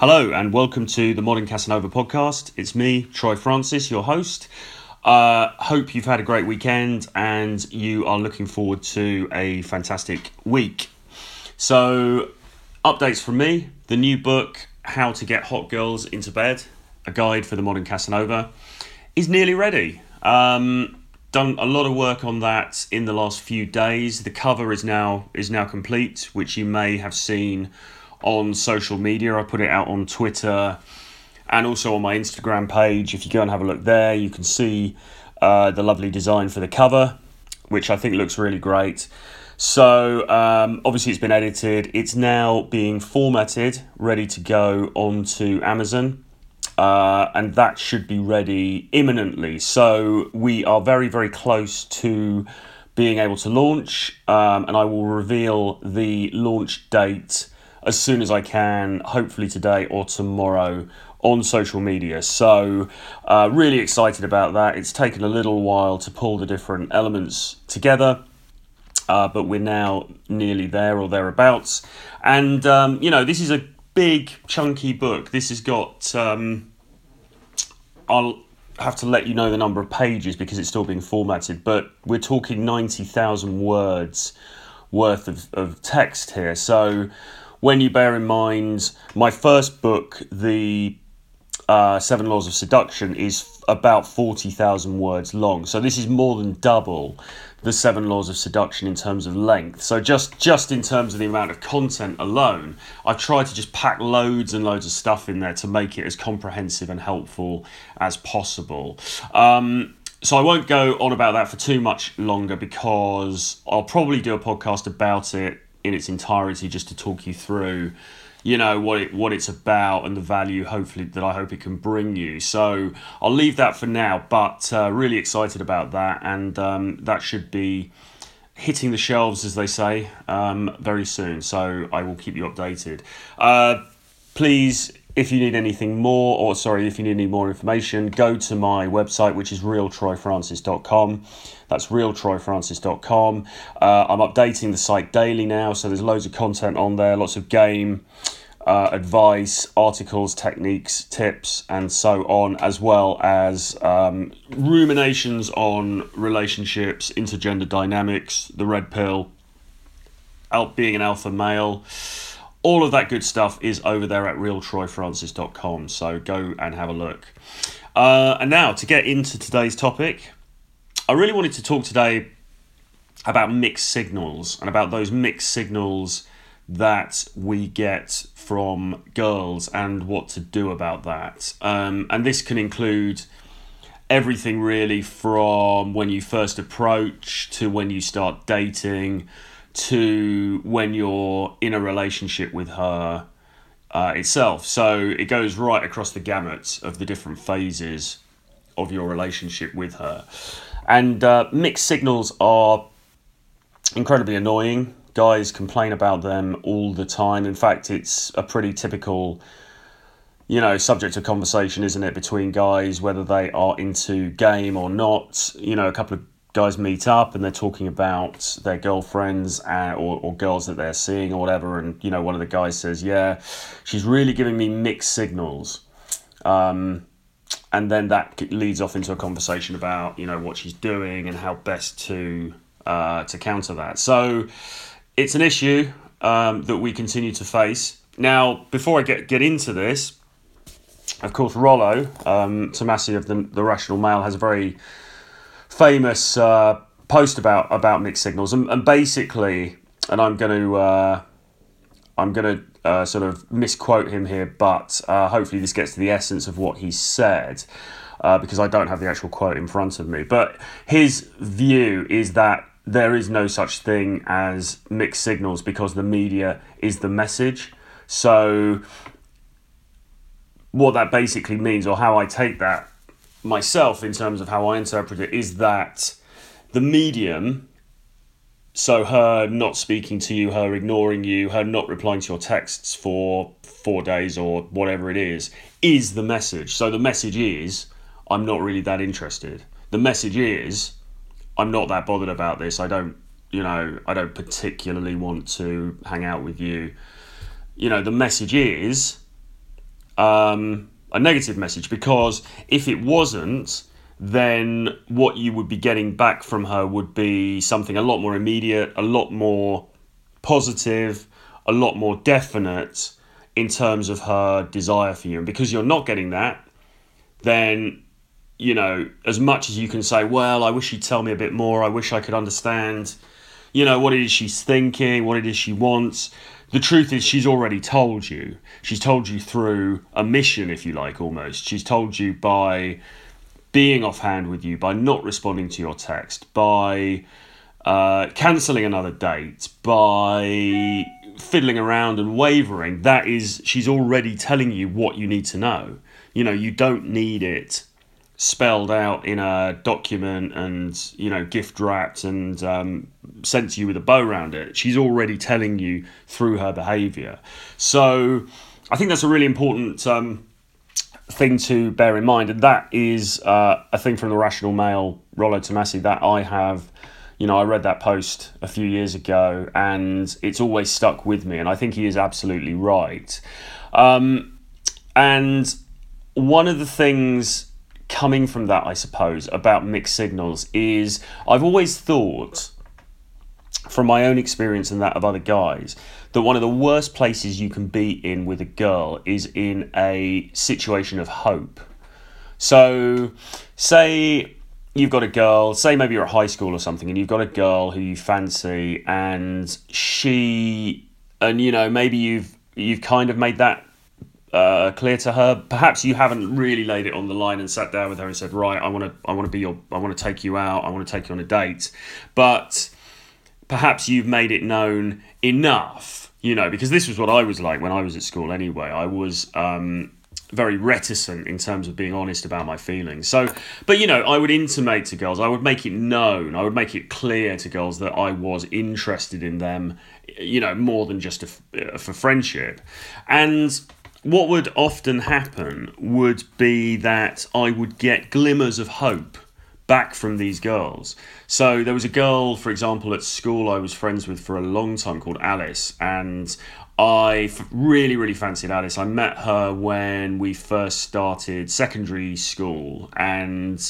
Hello, and welcome to the Modern Casanova podcast. It's me, Troy Francis, your host. Uh, hope you've had a great weekend and you are looking forward to a fantastic week. So, updates from me the new book, How to Get Hot Girls into Bed, a guide for the modern Casanova, is nearly ready. Um, done a lot of work on that in the last few days. The cover is now is now complete, which you may have seen on social media. I put it out on Twitter and also on my Instagram page. If you go and have a look there, you can see uh, the lovely design for the cover, which I think looks really great. So um, obviously it's been edited. It's now being formatted, ready to go onto Amazon. Uh, and that should be ready imminently. So we are very, very close to being able to launch, um, and I will reveal the launch date as soon as I can, hopefully today or tomorrow on social media. So, uh, really excited about that. It's taken a little while to pull the different elements together. Uh, but we're now nearly there or thereabouts. And, um, you know, this is a big, chunky book. This has got, um, I'll have to let you know the number of pages because it's still being formatted, but we're talking 90,000 words worth of, of text here. So, when you bear in mind my first book, the uh, Seven Laws of Seduction, is about 40,000 words long. So this is more than double the Seven Laws of Seduction in terms of length. So just just in terms of the amount of content alone, I tried to just pack loads and loads of stuff in there to make it as comprehensive and helpful as possible. Um, so I won't go on about that for too much longer because I'll probably do a podcast about it in its entirety just to talk you through you know what it what it's about and the value hopefully that I hope it can bring you. So I'll leave that for now, but uh, really excited about that, and um, that should be hitting the shelves as they say um, very soon. So I will keep you updated. Uh, please if you need anything more, or sorry, if you need any more information, go to my website, which is realtroyfrancis.com. That's realtroyfrancis.com. Uh, I'm updating the site daily now, so there's loads of content on there, lots of game uh, advice, articles, techniques, tips, and so on, as well as um, ruminations on relationships, intergender dynamics, the red pill, out being an alpha male all of that good stuff is over there at realtroyfrancis.com. So go and have a look. Uh, and now to get into today's topic, I really wanted to talk today about mixed signals and about those mixed signals that we get from girls and what to do about that. Um, and this can include everything really from when you first approach to when you start dating to when you're in a relationship with her uh, itself. So it goes right across the gamut of the different phases of your relationship with her. And uh, mixed signals are incredibly annoying. Guys complain about them all the time. In fact, it's a pretty typical, you know, subject of conversation, isn't it, between guys, whether they are into game or not. You know, a couple of guys meet up and they're talking about their girlfriends and, or, or girls that they're seeing or whatever and you know one of the guys says yeah she's really giving me mixed signals. Um, and then that leads off into a conversation about you know what she's doing and how best to uh, to counter that. So it's an issue um, that we continue to face. Now before i get get into this of course rollo um, Tomassi of the, the rational male has a very famous uh, post about about mixed signals, and, and basically, and I'm going to uh, I'm going to uh, sort of misquote him here, but uh, hopefully this gets to the essence of what he said. Uh, because I don't have the actual quote in front of me, but his view is that there is no such thing as mixed signals because the media is the message. So, what that basically means, or how I take that myself in terms of how I interpret it is that the medium, so her not speaking to you, her ignoring you, her not replying to your texts for four days or whatever it is, is the message. So the message is, I'm not really that interested. The message is, I'm not that bothered about this. I don't, you know, I don't particularly want to hang out with you. You know, the message is, um, a negative message because if it wasn't, then what you would be getting back from her would be something a lot more immediate, a lot more positive, a lot more definite in terms of her desire for you. And because you're not getting that, then you know, as much as you can say, well, I wish she'd tell me a bit more, I wish I could understand, you know, what it is she's thinking, what it is she wants. The truth is, she's already told you. She's told you through a mission, if you like, almost. She's told you by being offhand with you, by not responding to your text, by uh, cancelling another date, by fiddling around and wavering. That is, she's already telling you what you need to know. You know, you don't need it spelled out in a document and you know gift wrapped and um, sent to you with a bow around it she's already telling you through her behavior. So i think that's a really important um, thing to bear in mind and that is uh, a thing from the rational Male, rollo tomassi that i have you know i read that post a few years ago and it's always stuck with me and i think he is absolutely right. Um, and one of the things coming from that, I suppose, about mixed signals is I've always thought, from my own experience and that of other guys, that one of the worst places you can be in with a girl is in a situation of hope. So, say you've got a girl, say maybe you're at high school or something, and you've got a girl who you fancy, and she, and you know, maybe you've you've kind of made that uh, clear to her. Perhaps you haven't really laid it on the line and sat down with her and said, "Right, I want to, I want to be your, I want to take you out, I want to take you on a date," but perhaps you've made it known enough, you know, because this was what I was like when I was at school. Anyway, I was. Um, very reticent in terms of being honest about my feelings. So, but you know, I would intimate to girls, I would make it known, I would make it clear to girls that I was interested in them, you know, more than just a, for friendship. And what would often happen would be that I would get glimmers of hope back from these girls. So there was a girl, for example, at school I was friends with for a long time called Alice, and I really, really fancied Alice. I met her when we first started secondary school, and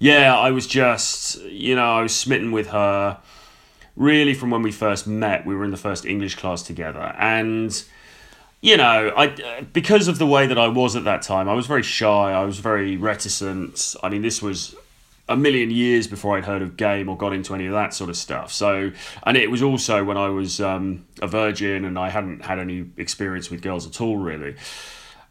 yeah, I was just, you know, I was smitten with her. Really, from when we first met, we were in the first English class together, and you know, I because of the way that I was at that time, I was very shy. I was very reticent. I mean, this was a million years before I'd heard of game or got into any of that sort of stuff. So, and it was also when I was um, a virgin and I hadn't had any experience with girls at all, really.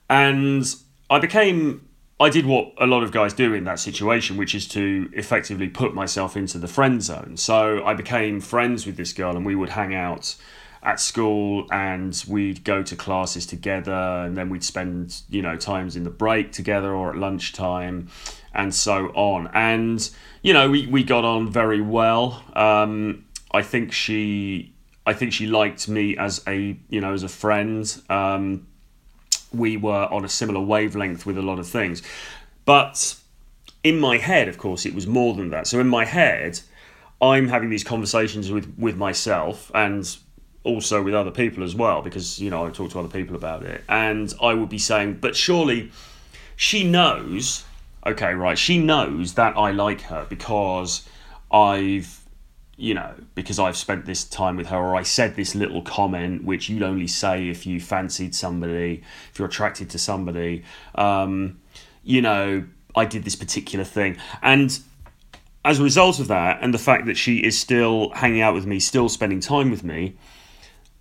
And I became, I did what a lot of guys do in that situation, which is to effectively put myself into the friend zone. So I became friends with this girl and we would hang out at school and we'd go to classes together and then we'd spend you know times in the break together or at lunchtime and so on. And you know we, we got on very well. Um, i think she i think she liked me as a you know as a friend. Um, we were on a similar wavelength with a lot of things. But in my head of course it was more than that. So in my head i'm having these conversations with with myself and also with other people as well because you know I talk to other people about it. And I would be saying but surely she knows okay right she knows that I like her because I've you know because I've spent this time with her or I said this little comment which you'd only say if you fancied somebody if you're attracted to somebody. Um, you know I did this particular thing. And as a result of that and the fact that she is still hanging out with me still spending time with me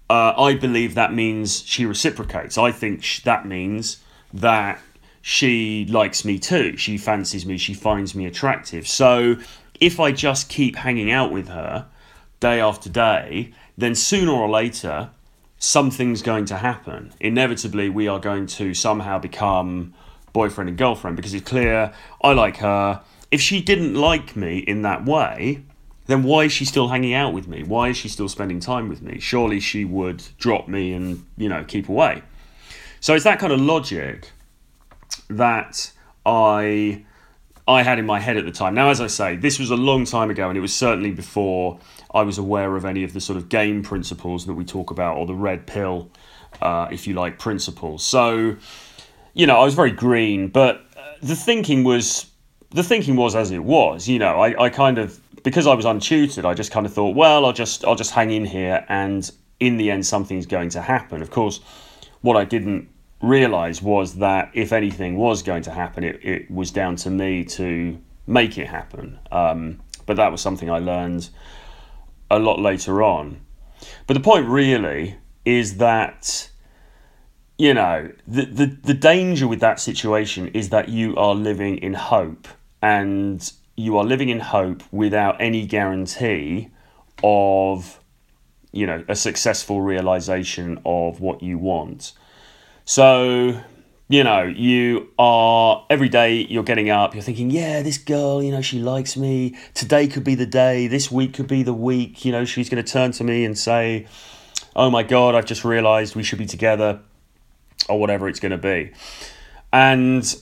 uh, I believe that means she reciprocates. I think sh- that means that she likes me too. She fancies me. She finds me attractive. So if I just keep hanging out with her day after day, then sooner or later, something's going to happen. Inevitably, we are going to somehow become boyfriend and girlfriend because it's clear I like her. If she didn't like me in that way, then why is she still hanging out with me? Why is she still spending time with me? Surely she would drop me and, you know, keep away. So it's that kind of logic that I I had in my head at the time. Now, as I say, this was a long time ago, and it was certainly before I was aware of any of the sort of game principles that we talk about, or the red pill, uh, if you like, principles. So, you know, I was very green, but uh, the thinking was the thinking was as it was. You know, I, I kind of because I was untutored, I just kind of thought, well, I'll just I'll just hang in here, and in the end, something's going to happen. Of course, what I didn't realize was that if anything was going to happen, it, it was down to me to make it happen. Um, but that was something I learned a lot later on. But the point really is that you know the, the the danger with that situation is that you are living in hope and you are living in hope without any guarantee of you know a successful realization of what you want. So you know you are every day you're getting up you're thinking yeah this girl you know she likes me. Today could be the day. This week could be the week. You know she's going to turn to me and say oh my god i've just realized we should be together or whatever it's going to be. And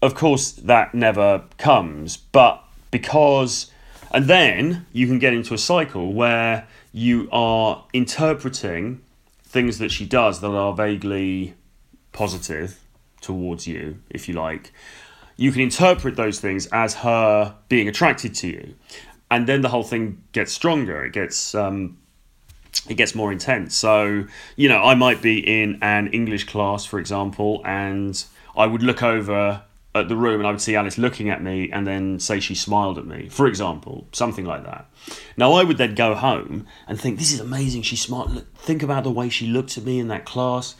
of course that never comes but because and then you can get into a cycle where you are interpreting things that she does that are vaguely positive towards you, if you like. You can interpret those things as her being attracted to you, and then the whole thing gets stronger. It gets um, it gets more intense. So you know, I might be in an English class, for example, and I would look over at the room and I would see Alice looking at me and then say she smiled at me, for example, something like that. Now I would then go home and think, this is amazing. She smiled. Think about the way she looked at me in that class.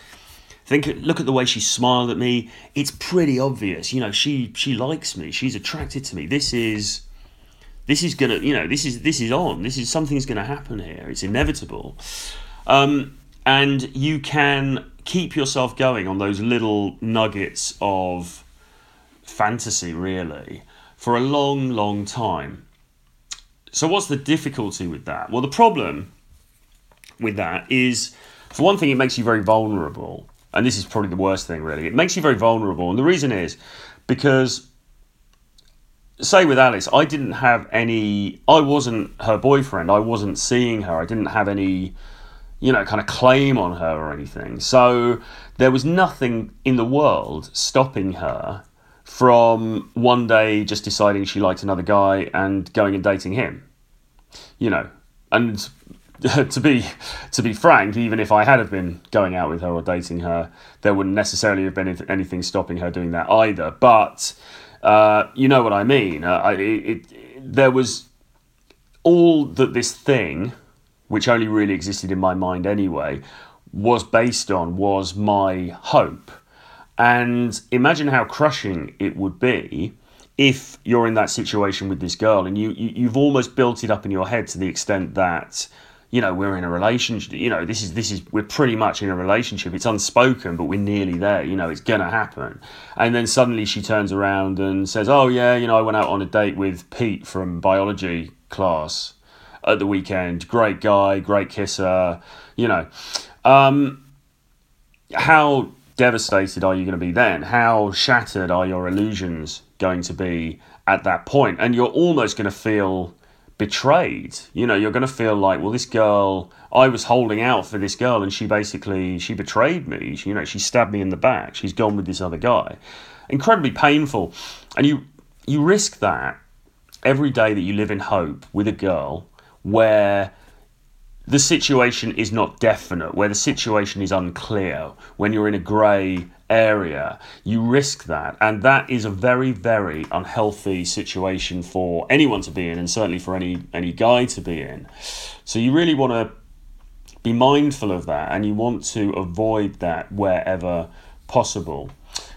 Think, look at the way she smiled at me. It's pretty obvious, you know. She she likes me. She's attracted to me. This is, this is gonna, you know, this is this is on. This is something's gonna happen here. It's inevitable, um, and you can keep yourself going on those little nuggets of fantasy, really, for a long, long time. So, what's the difficulty with that? Well, the problem with that is, for one thing, it makes you very vulnerable. And this is probably the worst thing, really. It makes you very vulnerable. And the reason is because, say, with Alice, I didn't have any, I wasn't her boyfriend. I wasn't seeing her. I didn't have any, you know, kind of claim on her or anything. So, there was nothing in the world stopping her from one day just deciding she liked another guy and going and dating him. You know, and to be to be frank, even if I had have been going out with her or dating her, there wouldn't necessarily have been anything stopping her doing that either. But uh, you know what I mean. Uh, I, it, it, there was all that this thing, which only really existed in my mind anyway, was based on was my hope and imagine how crushing it would be if you're in that situation with this girl and you, you you've almost built it up in your head to the extent that you know we're in a relationship you know this is this is we're pretty much in a relationship. It's unspoken but we're nearly there you know it's gonna happen. And then suddenly she turns around and says oh yeah you know i went out on a date with pete from biology class at the weekend. Great guy great kisser you know. Um, how devastated are you going to be then? How shattered are your illusions going to be at that point? And you're almost going to feel betrayed. You know, you're going to feel like, well, this girl, I was holding out for this girl, and she basically she betrayed me. She, you know, she stabbed me in the back. She's gone with this other guy. Incredibly painful, and you you risk that every day that you live in hope with a girl where the situation is not definite, where the situation is unclear, when you're in a grey area, you risk that. And that is a very, very unhealthy situation for anyone to be in, and certainly for any, any guy to be in. So you really want to be mindful of that and you want to avoid that wherever possible.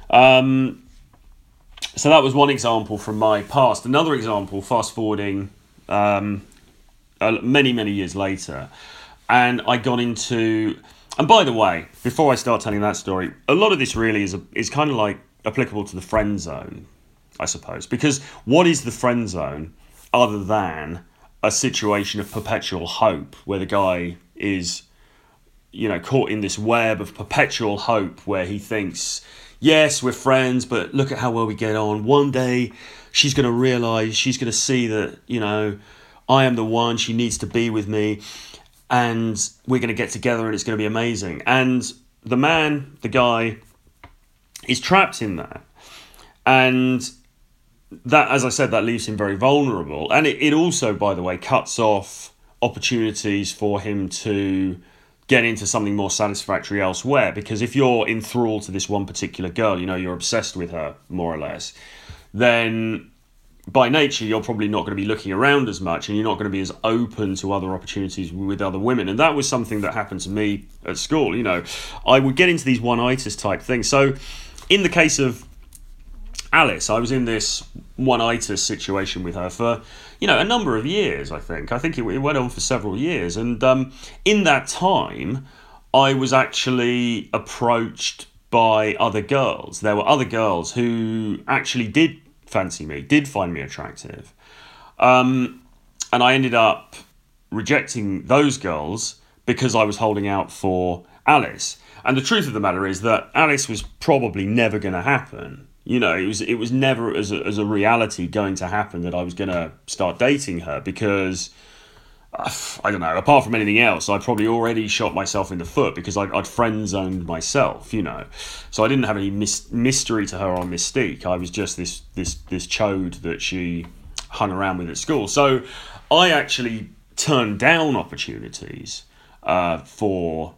Um, so that was one example from my past. Another example, fast forwarding um, uh, many, many years later. And I got into. And by the way, before I start telling that story, a lot of this really is, a, is kind of like applicable to the friend zone, I suppose. Because what is the friend zone other than a situation of perpetual hope where the guy is, you know, caught in this web of perpetual hope where he thinks, yes, we're friends, but look at how well we get on. One day she's going to realize, she's going to see that, you know, I am the one, she needs to be with me, and we're going to get together and it's going to be amazing. And the man, the guy, is trapped in that. And that, as I said, that leaves him very vulnerable. And it, it also, by the way, cuts off opportunities for him to get into something more satisfactory elsewhere. Because if you're enthralled to this one particular girl, you know, you're obsessed with her, more or less, then by nature you're probably not going to be looking around as much and you're not going to be as open to other opportunities with other women. And that was something that happened to me at school you know. I would get into these one-itis type things. So in the case of alice i was in this one-itis situation with her for you know a number of years i think. I think it, it went on for several years. And um, in that time i was actually approached by other girls. There were other girls who actually did fancy me, did find me attractive. Um, and I ended up rejecting those girls because I was holding out for Alice. And the truth of the matter is that Alice was probably never going to happen. You know, it was it was never as a, as a reality going to happen that I was going to start dating her because I don't know. Apart from anything else, I probably already shot myself in the foot because I, would friend zoned myself, you know. So I didn't have any mis- mystery to her or mystique. I was just this this this chode that she hung around with at school. So I actually turned down opportunities uh, for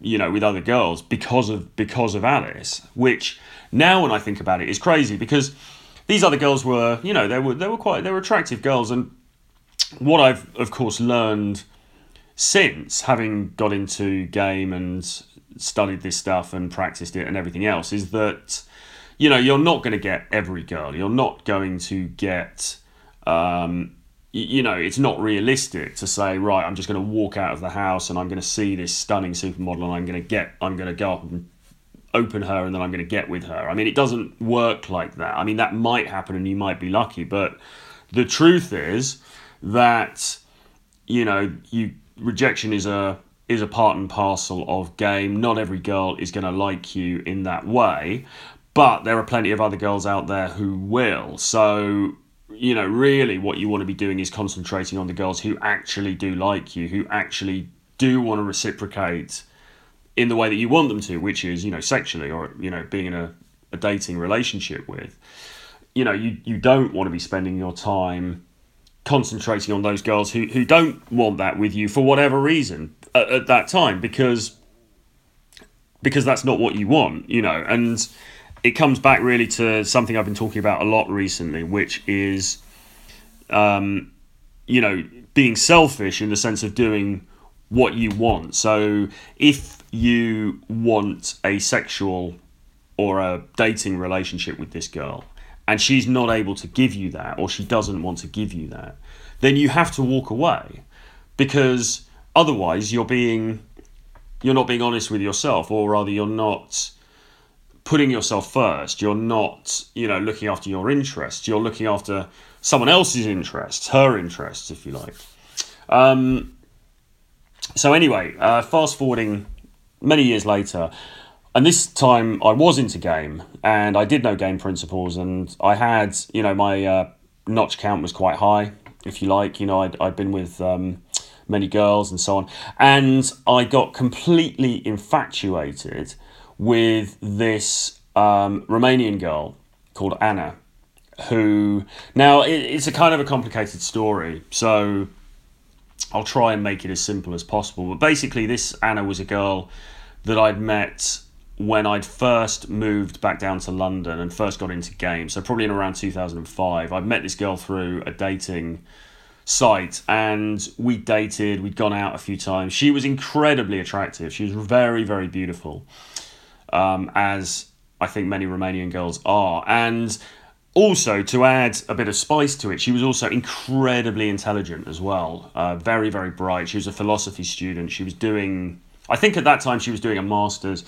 you know with other girls because of because of Alice, which now when I think about it is crazy because these other girls were you know they were they were quite they were attractive girls and what I've of course learned since having got into game and studied this stuff and practiced it and everything else is that you know you're not going to get every girl. You're not going to get um, you know it's not realistic to say right i'm just going to walk out of the house and i'm going to see this stunning supermodel and i'm going to get i'm going to go up and open her and then i'm going to get with her. I mean it doesn't work like that. I mean that might happen and you might be lucky but the truth is that you know you rejection is a is a part and parcel of game. Not every girl is going to like you in that way, but there are plenty of other girls out there who will. So you know, really, what you want to be doing is concentrating on the girls who actually do like you, who actually do want to reciprocate in the way that you want them to, which is, you know, sexually or, you know, being in a, a dating relationship with. You know, you, you don't want to be spending your time concentrating on those girls who, who don't want that with you for whatever reason at, at that time because because that's not what you want, you know. And it comes back really to something I've been talking about a lot recently, which is, um, you know, being selfish in the sense of doing what you want. So if you want a sexual or a dating relationship with this girl, and she's not able to give you that or she doesn't want to give you that, then you have to walk away. Because otherwise you're being you're not being honest with yourself or rather you're not putting yourself first. You're not you know looking after your interests. You're looking after someone else's interests her interests if you like. Um, so anyway uh, fast forwarding many years later and this time I was into game and I did know game principles and I had you know my uh, notch count was quite high if you like. You know I'd, I'd been with um, many girls and so on. And I got completely infatuated with this um, Romanian girl called Anna who now it, it's a kind of a complicated story so I'll try and make it as simple as possible. But basically this Anna was a girl that I'd met when I'd first moved back down to London and first got into games, so probably in around 2005, I'd met this girl through a dating site and we dated, we'd gone out a few times. She was incredibly attractive. She was very, very beautiful, um, as I think many Romanian girls are. And also, to add a bit of spice to it, she was also incredibly intelligent as well. Uh, very, very bright. She was a philosophy student. She was doing, I think at that time, she was doing a master's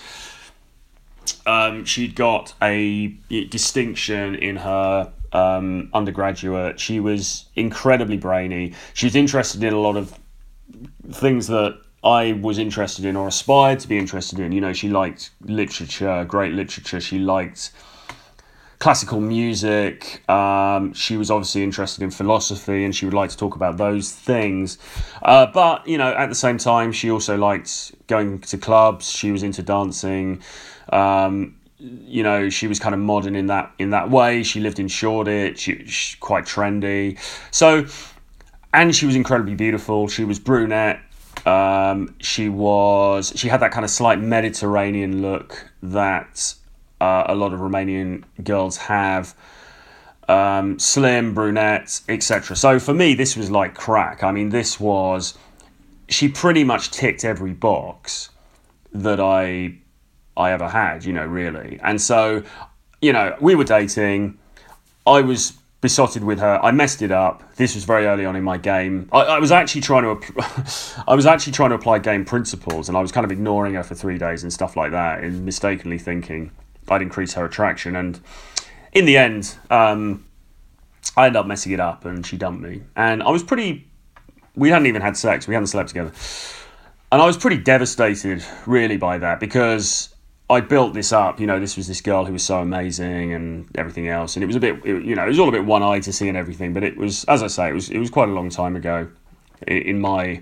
um, she'd got a distinction in her um, undergraduate. She was incredibly brainy. She was interested in a lot of things that I was interested in or aspired to be interested in. You know, she liked literature, great literature. She liked classical music. Um, she was obviously interested in philosophy and she would like to talk about those things. Uh, but, you know, at the same time, she also liked going to clubs. She was into dancing. Um, you know, she was kind of modern in that in that way. She lived in Shoreditch, she, she, quite trendy. So, and she was incredibly beautiful. She was brunette. Um, she was she had that kind of slight Mediterranean look that uh, a lot of Romanian girls have. Um, slim, brunette, etc. So for me, this was like crack. I mean, this was she pretty much ticked every box that I I ever had, you know, really. And so, you know, we were dating. I was besotted with her. I messed it up. This was very early on in my game. I, I was actually trying to, I was actually trying to apply game principles, and I was kind of ignoring her for three days and stuff like that, and mistakenly thinking I'd increase her attraction. And in the end, um, I ended up messing it up, and she dumped me. And I was pretty. We hadn't even had sex. We hadn't slept together. And I was pretty devastated, really, by that because I built this up. You know, this was this girl who was so amazing and everything else, and it was a bit, it, you know, it was all a bit one eye to see and everything. But it was, as I say, it was it was quite a long time ago in my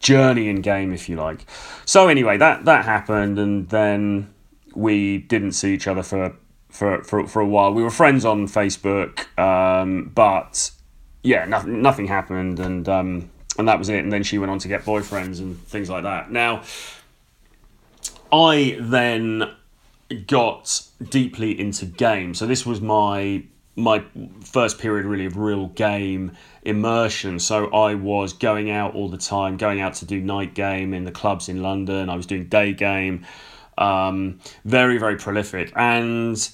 journey in game, if you like. So anyway, that that happened, and then we didn't see each other for for for, for a while. We were friends on Facebook, um, but yeah, nothing nothing happened, and um, and that was it. And then she went on to get boyfriends and things like that. Now I then got deeply into games. So this was my my first period really of real game immersion. So I was going out all the time, going out to do night game in the clubs in London. I was doing day game, um, very very prolific, and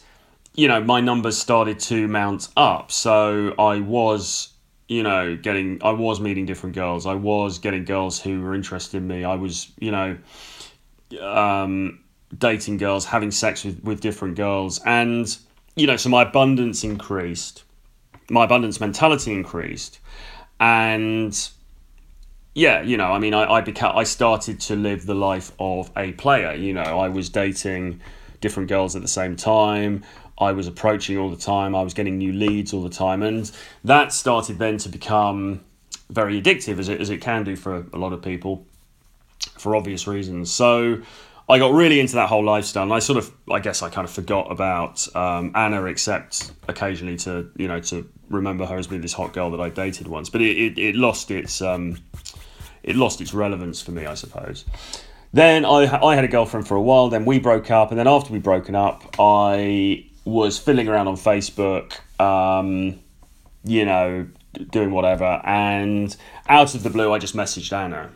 you know my numbers started to mount up. So I was you know getting I was meeting different girls. I was getting girls who were interested in me. I was you know um, dating girls, having sex with, with different girls. And, you know, so my abundance increased, my abundance mentality increased. And yeah, you know, I mean, I, I became, I started to live the life of a player. You know, I was dating different girls at the same time. I was approaching all the time. I was getting new leads all the time. And that started then to become very addictive, as it, as it can do for a lot of people for obvious reasons. So I got really into that whole lifestyle, and I sort of, I guess, I kind of forgot about um, Anna, except occasionally to, you know, to remember her as being this hot girl that I dated once. But it, it, it lost its, um, it lost its relevance for me, I suppose. Then I, I had a girlfriend for a while. Then we broke up, and then after we broken up, I was fiddling around on Facebook, um, you know, doing whatever, and out of the blue, I just messaged Anna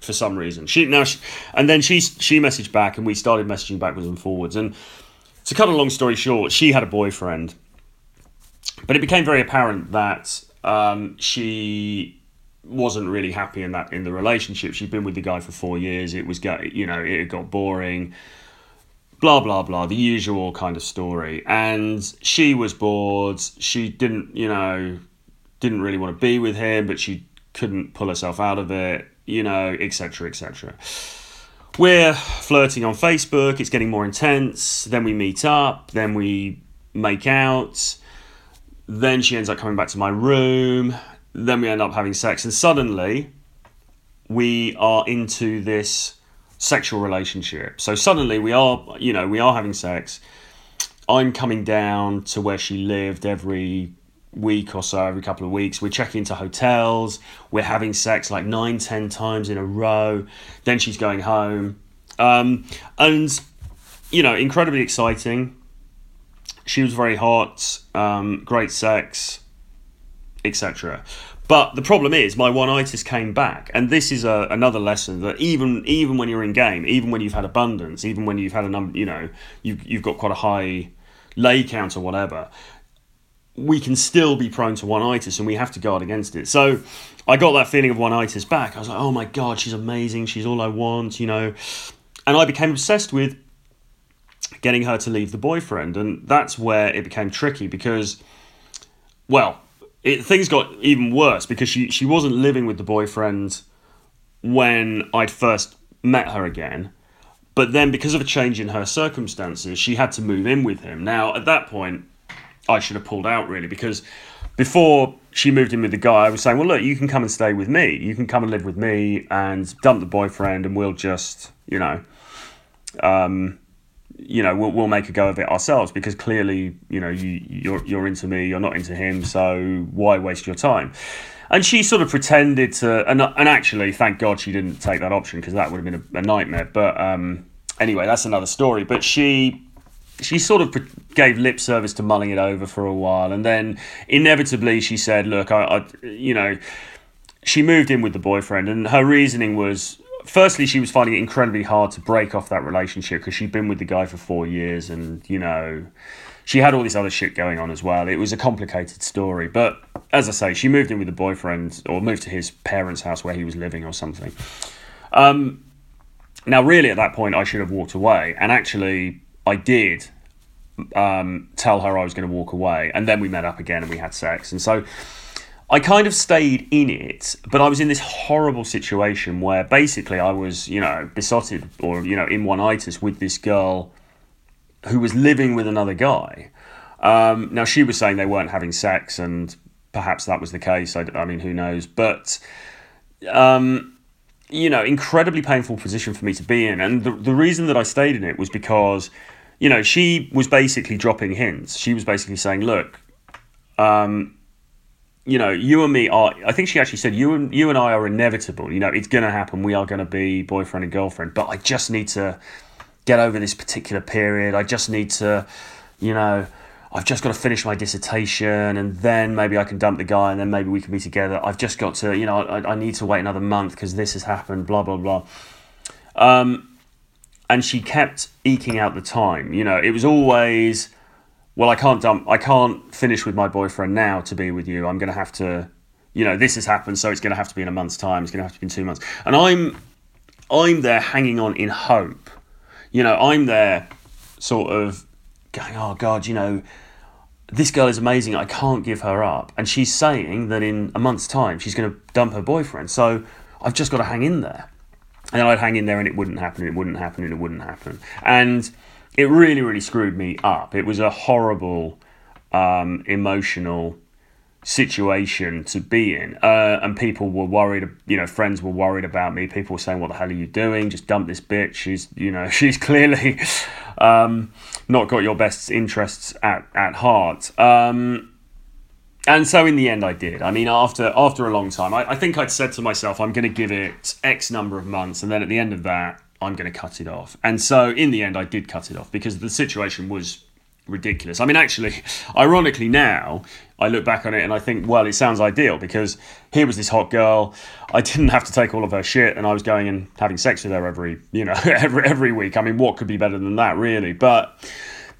for some reason. She now, she, and then she she messaged back, and we started messaging backwards and forwards. And to cut a long story short, she had a boyfriend, but it became very apparent that um, she wasn't really happy in that in the relationship. She'd been with the guy for four years. It was you know it got boring. Blah blah blah, the usual kind of story. And she was bored. She didn't, you know, didn't really want to be with him, but she couldn't pull herself out of it you know, etc., etc. We're flirting on Facebook, it's getting more intense. Then we meet up, then we make out. Then she ends up coming back to my room. Then we end up having sex, and suddenly we are into this sexual relationship. So suddenly we are, you know, we are having sex. I'm coming down to where she lived every week or so, every couple of weeks. We're checking into hotels. We're having sex like nine, ten times in a row. Then she's going home. Um, and, you know, incredibly exciting. She was very hot, um, great sex, etc. But the problem is, my one-itis came back, and this is a, another lesson that even even when you're in game, even when you've had abundance, even when you've had a number, you know, you've you've got quite a high lay count or whatever, we can still be prone to one-itis and we have to guard against it. So I got that feeling of one-itis back. I was like, oh my God, she's amazing. She's all I want, you know. And I became obsessed with getting her to leave the boyfriend. And that's where it became tricky because, well, it, things got even worse because she, she wasn't living with the boyfriend when I'd first met her again. But then, because of a change in her circumstances, she had to move in with him. Now, at that point, I should have pulled out really because before she moved in with the guy, I was saying, well, look, you can come and stay with me. You can come and live with me and dump the boyfriend, and we'll just, you know, um, you know, we'll, we'll make a go of it ourselves because clearly, you know, you, you're, you're into me, you're not into him, so why waste your time? And she sort of pretended to, and, and actually, thank God she didn't take that option because that would have been a, a nightmare. But um, anyway, that's another story. But she she sort of gave lip service to mulling it over for a while, and then inevitably she said, "Look, I, I you know." She moved in with the boyfriend, and her reasoning was firstly, she was finding it incredibly hard to break off that relationship because she'd been with the guy for four years and, you know, she had all this other shit going on as well. It was a complicated story. But as I say, she moved in with the boyfriend or moved to his parents' house where he was living or something. Um, now, really, at that point, I should have walked away. And actually, I did um, tell her I was going to walk away. And then we met up again and we had sex. And so I kind of stayed in it, but I was in this horrible situation where basically I was, you know, besotted or, you know, in one itis with this girl who was living with another guy. Um, now, she was saying they weren't having sex, and perhaps that was the case. I, I mean, who knows? But, um, you know, incredibly painful position for me to be in. And the, the reason that I stayed in it was because, you know, she was basically dropping hints. She was basically saying, look, um, you know, you and me are. I think she actually said you and you and I are inevitable. You know, it's going to happen. We are going to be boyfriend and girlfriend. But I just need to get over this particular period. I just need to, you know, I've just got to finish my dissertation, and then maybe I can dump the guy, and then maybe we can be together. I've just got to, you know, I, I need to wait another month because this has happened. Blah blah blah. Um, and she kept eking out the time. You know, it was always well, I can't dump, I can't finish with my boyfriend now to be with you. I'm going to have to, you know, this has happened, so it's going to have to be in a month's time. It's going to have to be in two months, and I'm, I'm there hanging on in hope. You know, I'm there, sort of going, oh God, you know, this girl is amazing. I can't give her up, and she's saying that in a month's time she's going to dump her boyfriend. So I've just got to hang in there, and I'd hang in there, and it wouldn't happen, and it wouldn't happen, and it wouldn't happen, and it really, really screwed me up. It was a horrible, um, emotional situation to be in. Uh, and people were worried, you know, friends were worried about me. People were saying, What the hell are you doing? Just dump this bitch. She's, you know, she's clearly um, not got your best interests at, at heart. Um, and so in the end, I did. I mean, after after a long time, I, I think I'd said to myself, I'm going to give it X number of months, and then at the end of that, I'm going to cut it off. And so in the end, I did cut it off because the situation was ridiculous. I mean, actually, ironically, now I look back on it and I think, well, it sounds ideal because here was this hot girl. I didn't have to take all of her shit, and I was going and having sex with her every, you know, every every week. I mean, what could be better than that, really? But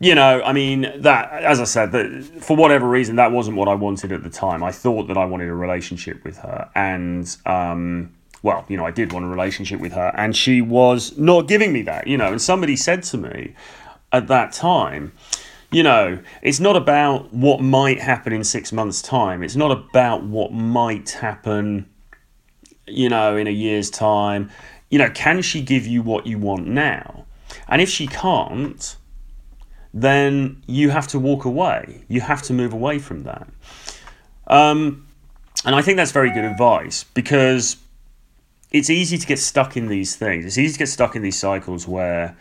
you know, I mean, that as I said, that for whatever reason, that wasn't what I wanted at the time. I thought that I wanted a relationship with her, and um, well, you know, I did want a relationship with her, and she was not giving me that, you know. And somebody said to me at that time, you know, it's not about what might happen in six months' time. It's not about what might happen, you know, in a year's time. You know, can she give you what you want now? And if she can't, then you have to walk away. You have to move away from that. Um, and I think that's very good advice because it's easy to get stuck in these things. It's easy to get stuck in these cycles where,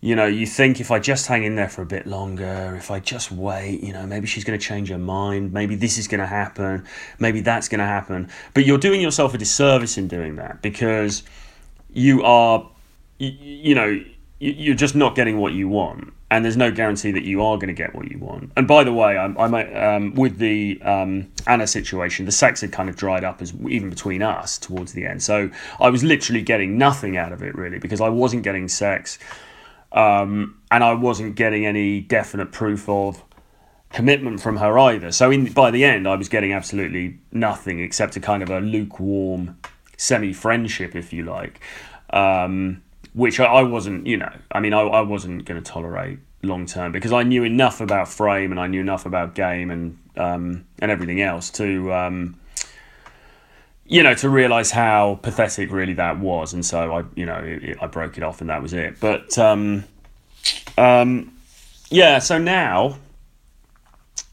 you know, you think if I just hang in there for a bit longer, if I just wait, you know, maybe she's going to change her mind. Maybe this is going to happen. Maybe that's going to happen. But you're doing yourself a disservice in doing that because you are, you, you know, you're just not getting what you want and there's no guarantee that you are going to get what you want. And by the way, I'm, I'm um, with the um, Anna situation, the sex had kind of dried up as even between us towards the end. So I was literally getting nothing out of it really because I wasn't getting sex, um, and I wasn't getting any definite proof of commitment from her either. So in by the end, I was getting absolutely nothing except a kind of a lukewarm semi friendship, if you like. Um, which I, I wasn't, you know, I mean, I, I wasn't going to tolerate long term because I knew enough about frame and I knew enough about game and um, and everything else to um, you know to realize how pathetic really that was. And so I you know it, it, I broke it off and that was it. But um, um, yeah so now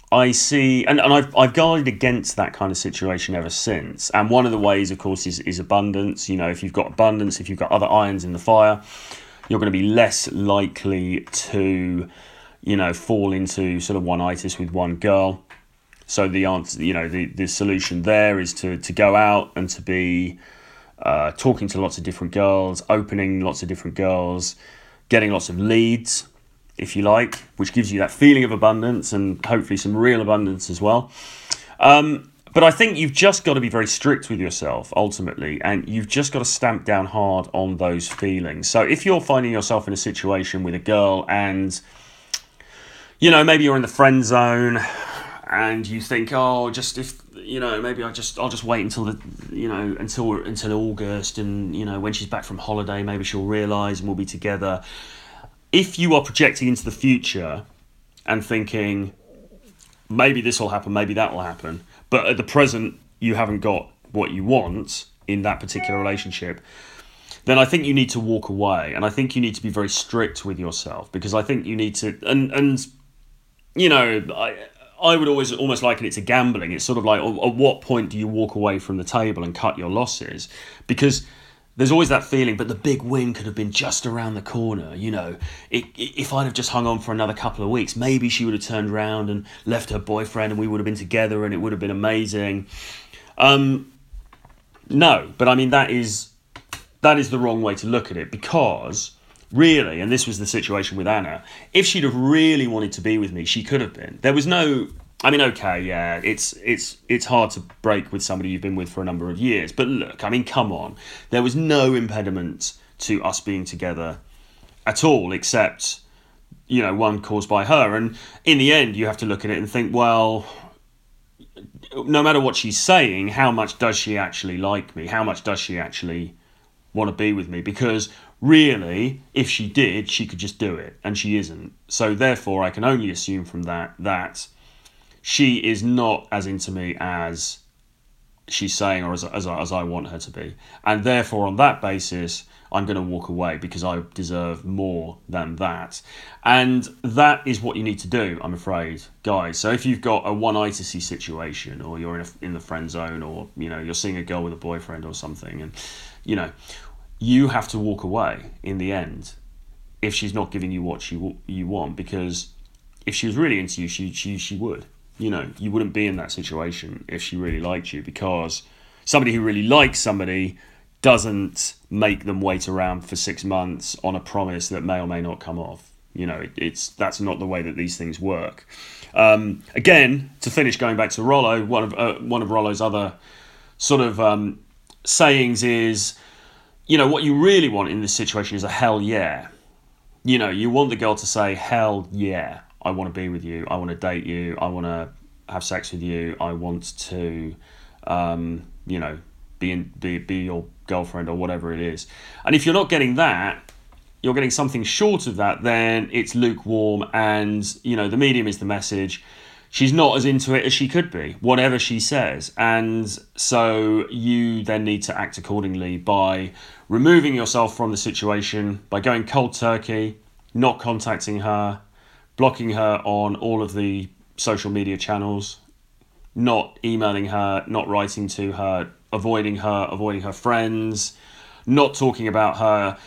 I see, and, and I've, I've guarded against that kind of situation ever since. And one of the ways, of course, is, is abundance. You know, if you've got abundance, if you've got other irons in the fire, You're going to be less likely to, you know, fall into sort of one itis with one girl. So the answer, you know, the, the solution there is to, to go out and to be uh, talking to lots of different girls, opening lots of different girls, getting lots of leads, if you like, which gives you that feeling of abundance and hopefully some real abundance as well. Um, but I think you've just got to be very strict with yourself ultimately, and you've just got to stamp down hard on those feelings. So if you're finding yourself in a situation with a girl and you know, maybe you're in the friend zone and you think, oh, just if you know, maybe I just I'll just wait until the you know until until August, and you know when she's back from holiday, maybe she'll realise and we'll be together. If you are projecting into the future and thinking, maybe this will happen, maybe that will happen, but at the present you haven't got what you want in that particular relationship, then I think you need to walk away, and I think you need to be very strict with yourself because I think you need to and and you know I I would always almost liken it to gambling. It's sort of like, at what point do you walk away from the table and cut your losses? Because there's always that feeling, but the big win could have been just around the corner. You know, it, if I'd have just hung on for another couple of weeks, maybe she would have turned around and left her boyfriend, and we would have been together, and it would have been amazing. Um, no, but I mean that is that is the wrong way to look at it because really, and this was the situation with Anna, if she'd have really wanted to be with me, she could have been. There was no I mean, okay, yeah, it's it's it's hard to break with somebody you've been with for a number of years, but look, I mean, come on, there was no impediment to us being together at all, except you know one caused by her. And in the end, you have to look at it and think, well, no matter what she's saying, how much does she actually like me? How much does she actually want to be with me? Because really, if she did, she could just do it, and she isn't. So therefore, I can only assume from that that she is not as into me as she's saying or as, as, as I want her to be. And therefore, on that basis, I'm going to walk away because I deserve more than that. And that is what you need to do, I'm afraid, guys. So if you've got a one itis situation or you're in, a, in the friend zone or, you know, you're seeing a girl with a boyfriend or something and, you know, you have to walk away in the end if she's not giving you what you you want because if she was really into you she she she would you know you wouldn't be in that situation if she really liked you because somebody who really likes somebody doesn't make them wait around for 6 months on a promise that may or may not come off. You know it, it's that's not the way that these things work. Um, again to finish going back to Rollo one of uh, one of Rollo's other sort of um, sayings is you know, what you really want in this situation is a hell yeah. You know, you want the girl to say, hell yeah, I want to be with you, I want to date you, I want to have sex with you, I want to, um, you know, be, in, be, be your girlfriend or whatever it is. And if you're not getting that, you're getting something short of that, then it's lukewarm and, you know, the medium is the message she's not as into it as she could be, whatever she says. And so you then need to act accordingly by removing yourself from the situation, by going cold turkey, not contacting her, blocking her on all of the social media channels, not emailing her, not writing to her, avoiding her, avoiding her friends, not talking about her.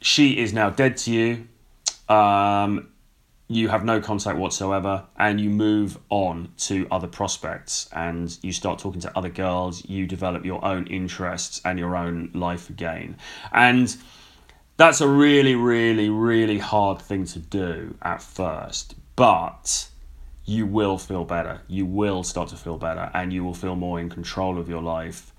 She is now dead to you. Um, you have no contact whatsoever and you move on to other prospects and you start talking to other girls you develop your own interests and your own life again and that's a really really really hard thing to do at first but you will feel better you will start to feel better and you will feel more in control of your life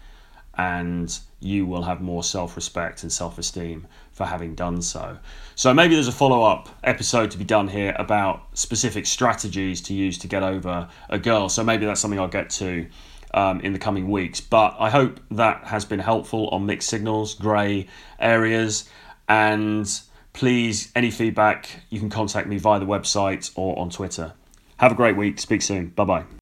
and you will have more self respect and self esteem for having done so. So, maybe there's a follow up episode to be done here about specific strategies to use to get over a girl. So, maybe that's something I'll get to um, in the coming weeks. But I hope that has been helpful on mixed signals, grey areas, and please, any feedback, you can contact me via the website or on Twitter. Have a great week. Speak soon. Bye bye.